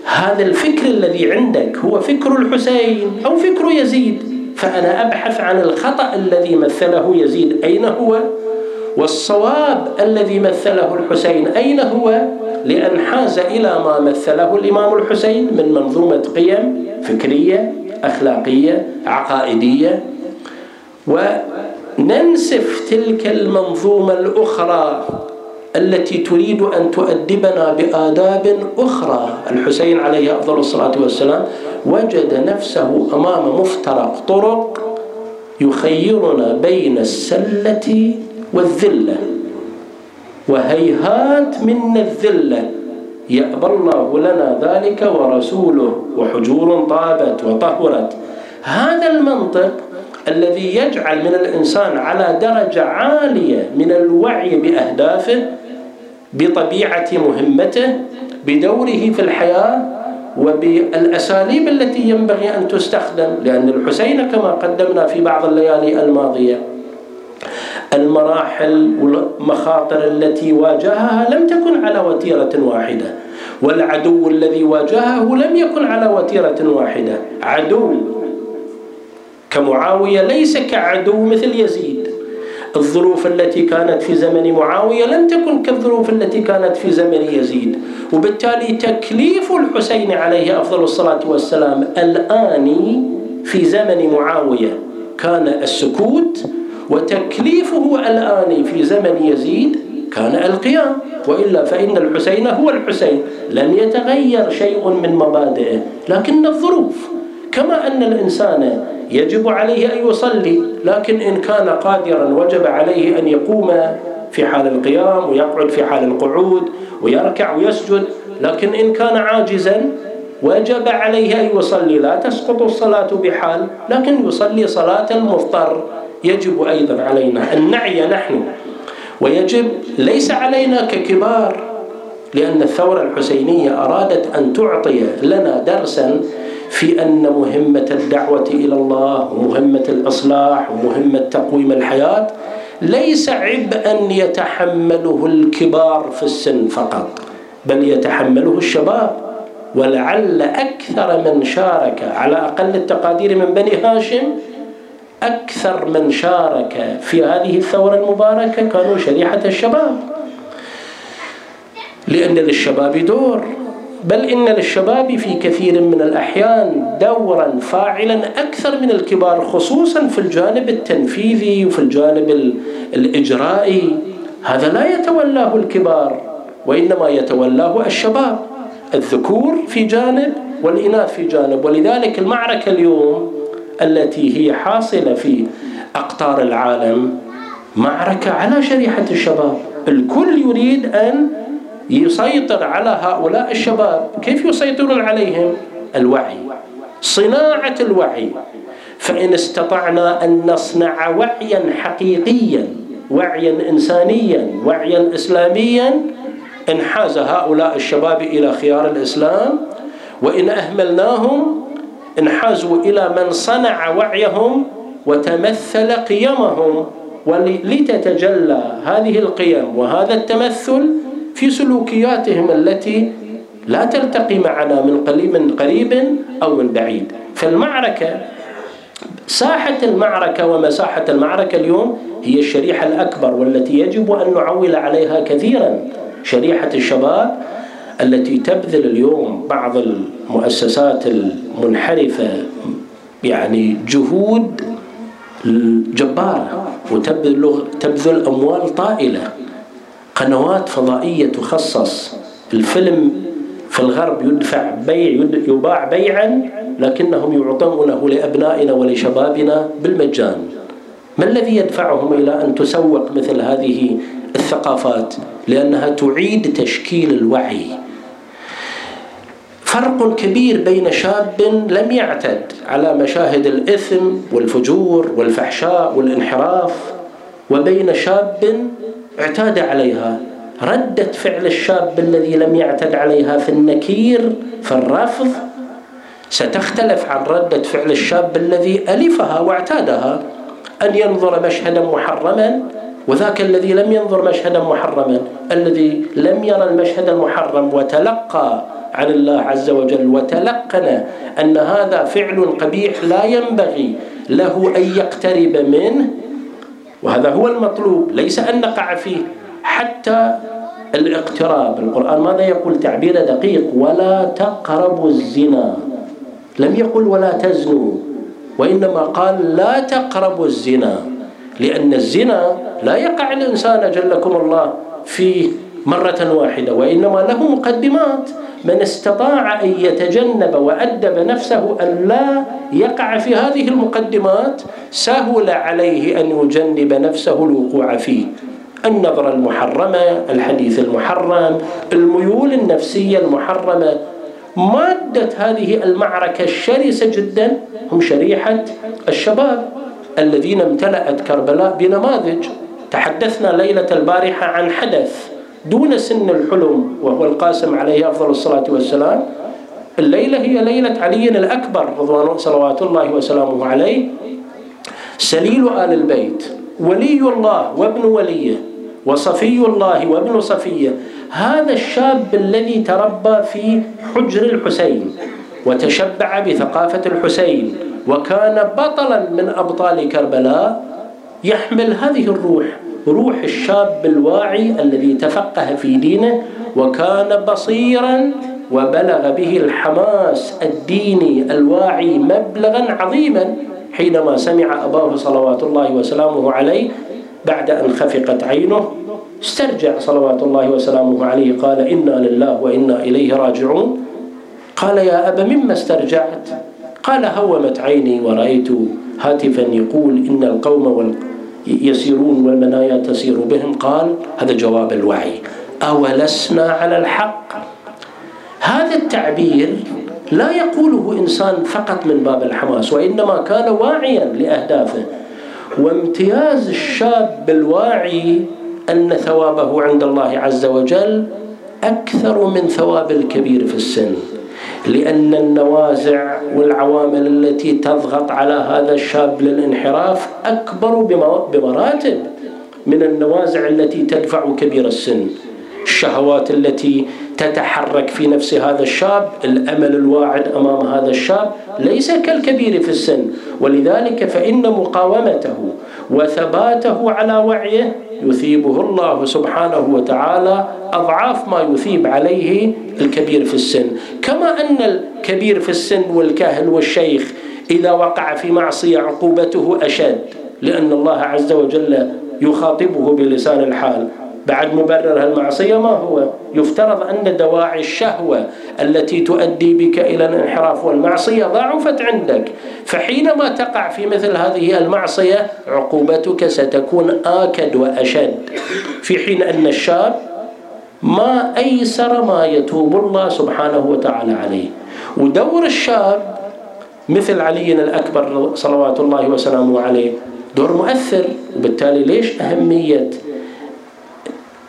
هذا الفكر الذي عندك هو فكر الحسين أو فكر يزيد. فأنا أبحث عن الخطأ الذي مثله يزيد. أين هو؟ والصواب الذي مثله الحسين أين هو؟ لأنحاز إلى ما مثله الإمام الحسين من منظومة قيم فكرية أخلاقية عقائدية. وننسف تلك المنظومة الأخرى التي تريد أن تؤدبنا بآداب أخرى. الحسين عليه أفضل الصلاة والسلام وجد نفسه أمام مفترق طرق يخيرنا بين السلة والذلة. وهيهات من الذلة. يأبى الله لنا ذلك ورسوله وحجور طابت وطهرت. هذا المنطق الذي يجعل من الإنسان على درجة عالية من الوعي بأهدافه بطبيعة مهمته بدوره في الحياة وبالأساليب التي ينبغي أن تستخدم لأن الحسين كما قدمنا في بعض الليالي الماضية المراحل والمخاطر التي واجهها لم تكن على وتيرة واحدة والعدو الذي واجهه لم يكن على وتيرة واحدة. عدو كمعاوية ليس كعدو مثل يزيد. الظروف التي كانت في زمن معاوية لم تكن كالظروف التي كانت في زمن يزيد. وبالتالي تكليف الحسين عليه أفضل الصلاة والسلام الآن في زمن معاوية كان السكوت وتكليفه الآن في زمن يزيد كان القيام وإلا فإن الحسين هو الحسين. لم يتغير شيء من مبادئه لكن الظروف. كما أن الإنسان يجب عليه أن يصلي لكن إن كان قادرا وجب عليه أن يقوم في حال القيام ويقعد في حال القعود ويركع ويسجد. لكن إن كان عاجزا وجب عليه أن يصلي. لا تسقط الصلاة بحال لكن يصلي صلاة المضطر يجب أيضا علينا أن نعي نحن ويجب ليس علينا ككبار لأن الثورة الحسينية أرادت أن تعطي لنا درسا في أن مهمة الدعوة إلى الله ومهمة الإصلاح ومهمة تقويم الحياة ليس عبئا يتحمله الكبار في السن فقط بل يتحمله الشباب ولعل أكثر من شارك على أقل التقادير من بني هاشم أكثر من شارك في هذه الثورة المباركة كانوا شريحة الشباب. لأن للشباب دور بل إن للشباب في كثير من الأحيان دورا فاعلا أكثر من الكبار خصوصا في الجانب التنفيذي وفي الجانب الإجرائي. هذا لا يتولاه الكبار وإنما يتولاه الشباب. الذكور في جانب والإناث في جانب. ولذلك المعركة اليوم التي هي حاصلة في أقطار العالم معركة على شريحة الشباب. الكل يريد أن يسيطر على هؤلاء الشباب. كيف يسيطرون عليهم؟ الوعي. صناعة الوعي. فإن استطعنا أن نصنع وعيا حقيقيا وعيا إنسانيا وعيا إسلاميا إنحاز هؤلاء الشباب إلى خيار الإسلام. وإن أهملناهم انحازوا إلى من صنع وعيهم وتمثل قيمهم. ولتتجلى هذه القيم وهذا التمثل في سلوكياتهم التي لا تلتقي معنا من قريب من قريب أو من بعيد. فالمعركة ساحة المعركة ومساحة المعركة اليوم هي الشريحة الأكبر والتي يجب أن نعول عليها كثيرا. شريحة الشباب التي تبذل اليوم بعض المؤسسات المنحرفة يعني جهود جبارة وتبذل تبذل أموال طائلة. قنوات فضائية تخصص. الفيلم في الغرب يدفع بيع يباع بيعا لكنهم يعطونه لأبنائنا ولشبابنا بالمجان. ما الذي يدفعهم إلى أن تسوق مثل هذه الثقافات؟ لأنها تعيد تشكيل الوعي. فرق كبير بين شاب لم يعتد على مشاهد الإثم والفجور والفحشاء والانحراف وبين شاب اعتاد عليها. ردة فعل الشاب الذي لم يعتد عليها في النكير في الرفض. ستختلف عن ردة فعل الشاب الذي ألفها واعتادها. أن ينظر مشهدا محرما وذاك الذي لم ينظر مشهدا محرما. الذي لم يرى المشهد المحرم وتلقى عن الله عز وجل. وتلقن أن هذا فعل قبيح لا ينبغي له أن يقترب منه. وهذا هو المطلوب ليس أن نقع فيه. حتى الاقتراب. القرآن ماذا يقول؟ تعبير دقيق. ولا تقربوا الزنا. لم يقل ولا تزنوا وإنما قال لا تقربوا الزنا لأن الزنا لا يقع الإنسان جلكم الله فيه. مرة واحدة وإنما له مقدمات. من استطاع أن يتجنب وأدب نفسه أن لا يقع في هذه المقدمات سهل عليه أن يجنب نفسه الوقوع فيه. النظرة المحرمة الحديث المحرم الميول النفسية المحرمة. مادة هذه المعركة الشرسة جدا هم شريحة الشباب الذين امتلأت كربلاء بنماذج. تحدثنا ليلة البارحة عن حدث دون سن الحلم وهو القاسم عليه أفضل الصلاة والسلام الليلة هي ليلة علي الأكبر رضوان صلوات الله وسلامه عليه سليل آل البيت ولي الله وابن وليه وصفي الله وابن صفيه هذا الشاب الذي تربى في حجر الحسين وتشبع بثقافة الحسين وكان بطلا من أبطال كربلاء يحمل هذه الروح روح الشاب الواعي الذي تفقه في دينه وكان بصيرا وبلغ به الحماس الديني الواعي مبلغا عظيما حينما سمع أباه صلوات الله وسلامه عليه بعد أن خفقت عينه. استرجع صلوات الله وسلامه عليه قال إنا لله وإنا إليه راجعون. قال يا أبا مما استرجعت؟ قال هومت عيني ورأيت هاتفا يقول إن القوم يسيرون والمنايا تسير بهم؟ قال هذا جواب الوعي. أولسنا على الحق. هذا التعبير لا يقوله إنسان فقط من باب الحماس وإنما كان واعيا لأهدافه. وامتياز الشاب الواعي أن ثوابه عند الله عز وجل أكثر من ثواب الكبير في السن. لأن النوازع والعوامل التي تضغط على هذا الشاب للانحراف أكبر بمراتب من النوازع التي تدفع كبير السن. الشهوات التي تتحرك في نفس هذا الشاب الأمل الواعد أمام هذا الشاب ليس كالكبير في السن. ولذلك فإن مقاومته وثباته على وعيه يثيبه الله سبحانه وتعالى أضعاف ما يثيب عليه الكبير في السن. كما أن الكبير في السن والكاهل والشيخ إذا وقع في معصية عقوبته أشد لأن الله عز وجل يخاطبه بلسان الحال. بعد مبرر هالمعصية ما هو. يفترض أن دواعي الشهوة التي تؤدي بك إلى الانحراف والمعصية ضعفت عندك. فحينما تقع في مثل هذه المعصية عقوبتك ستكون آكد وأشد. في حين أن الشاب ما أيسر ما يتوب الله سبحانه وتعالى عليه. ودور الشاب مثل علي الأكبر صلوات الله وسلامه عليه دور مؤثر. وبالتالي ليش أهمية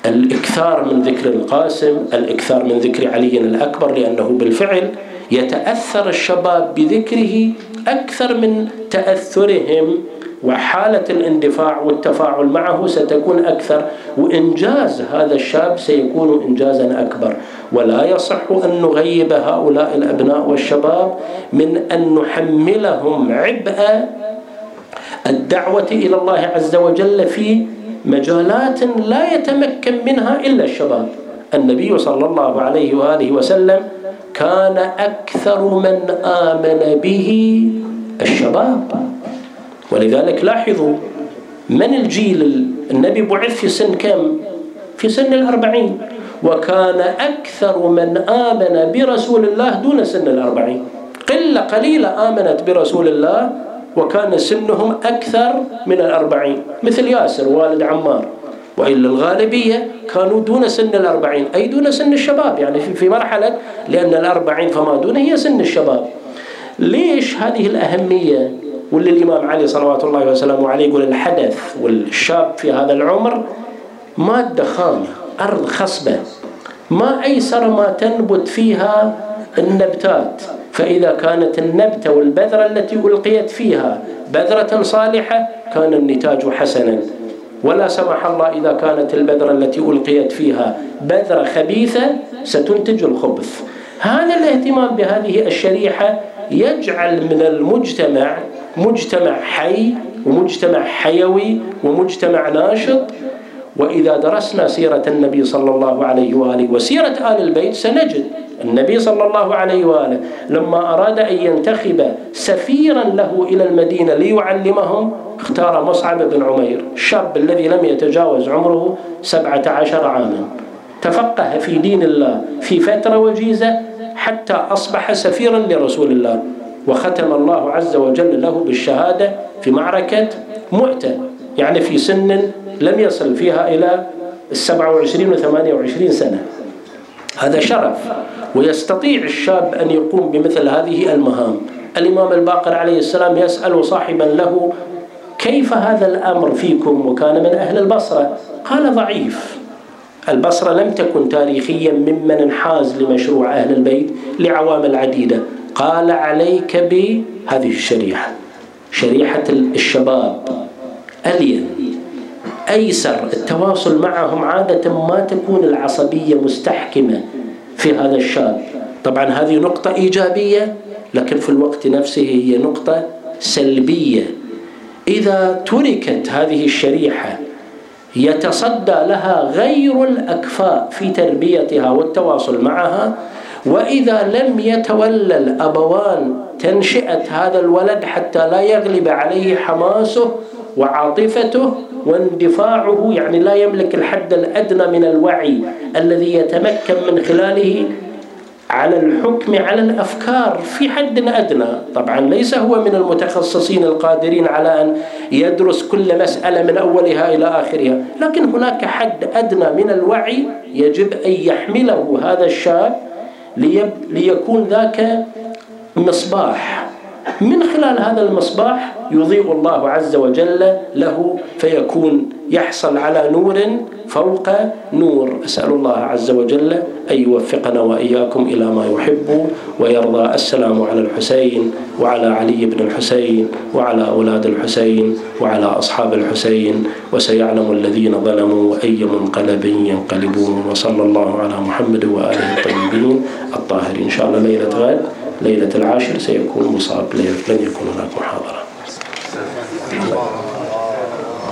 الإكثار من ذكر القاسم الإكثار من ذكر علي الأكبر لأنه بالفعل يتأثر الشباب بذكره أكثر من تأثرهم وحالة الاندفاع والتفاعل معه ستكون أكثر وإنجاز هذا الشاب سيكون إنجازا أكبر. ولا يصح أن نغيب هؤلاء الأبناء والشباب من أن نحملهم عبء الدعوة إلى الله عز وجل في مجالات لا يتمكن منها إلا الشباب. النبي صلى الله عليه وآله وسلم كان أكثر من آمن به الشباب. ولذلك لاحظوا من الجيل النبي بعث في سن كم؟ في سن الأربعين. وكان أكثر من آمن برسول الله دون سن الأربعين. قلة قليلة آمنت برسول الله وكان سنهم أكثر من الأربعين مثل ياسر والد عمار. وإلا الغالبية كانوا دون سن الأربعين أي دون سن الشباب يعني في مرحلة لأن الأربعين فما دون هي سن الشباب. ليش هذه الأهمية؟ واللي الإمام علي صلوات الله وسلامه عليه يقول الحدث والشاب في هذا العمر مادة خامة أرض خصبة. ما أيسر ما تنبت فيها النبتات. فإذا كانت النبتة والبذرة التي ألقيت فيها بذرة صالحة كان النتاج حسنا. ولا سمح الله إذا كانت البذرة التي ألقيت فيها بذرة خبيثة ستنتج الخبث. هذا الاهتمام بهذه الشريحة يجعل من المجتمع مجتمع حي ومجتمع حيوي ومجتمع ناشط وإذا درسنا سيرة النبي صلى الله عليه وآله وسيرة آل البيت سنجد النبي صلى الله عليه وآله لما أراد أن ينتخب سفيرا له إلى المدينة ليعلمهم اختار مصعب بن عمير الشاب الذي لم يتجاوز عمره سبعة عشر عاما. تفقه في دين الله في فترة وجيزة حتى أصبح سفيرا لرسول الله. وختم الله عز وجل له بالشهادة في معركة مؤتة يعني في سن لم يصل فيها إلى السبعة وعشرين وثمانية وعشرين سنة. هذا شرف ويستطيع الشاب أن يقوم بمثل هذه المهام. الإمام الباقر عليه السلام يسأل صاحبا له كيف هذا الأمر فيكم وكان من أهل البصرة؟ قال ضعيف. البصرة لم تكن تاريخيا ممن انحاز لمشروع أهل البيت لعوامل عديدة قال عليك بهذه الشريحة شريحة الشباب ألين أيسر التواصل معهم عادة ما تكون العصبية مستحكمة في هذا الشاب طبعا هذه نقطة إيجابية لكن في الوقت نفسه هي نقطة سلبية. إذا تركت هذه الشريحة يتصدى لها غير الأكفاء في تربيتها والتواصل معها وإذا لم يتولى الأبوان تنشئة هذا الولد حتى لا يغلب عليه حماسه وعاطفته واندفاعه يعني لا يملك الحد الأدنى من الوعي الذي يتمكن من خلاله على الحكم على الأفكار في حد أدنى، طبعا ليس هو من المتخصصين القادرين على أن يدرس كل مسألة من أولها إلى آخرها، لكن هناك حد أدنى من الوعي يجب أن يحمله هذا الشاب ليكون ذاك مصباح. من خلال هذا المصباح يضيء الله عز وجل له فيكون يحصل على نور فوق نور. أسأل الله عز وجل أن يوفقنا وإياكم إلى ما يحب ويرضى. السلام على الحسين وعلى علي بن الحسين وعلى أولاد الحسين وعلى أصحاب الحسين. وسيعلم الذين ظلموا أي منقلب ينقلبون. وصلى الله على محمد وآله الطيبين الطاهرين. إن شاء الله ليلة غد. ليلة العاشر سيكون مصاب لن يكون هناك محاضرة.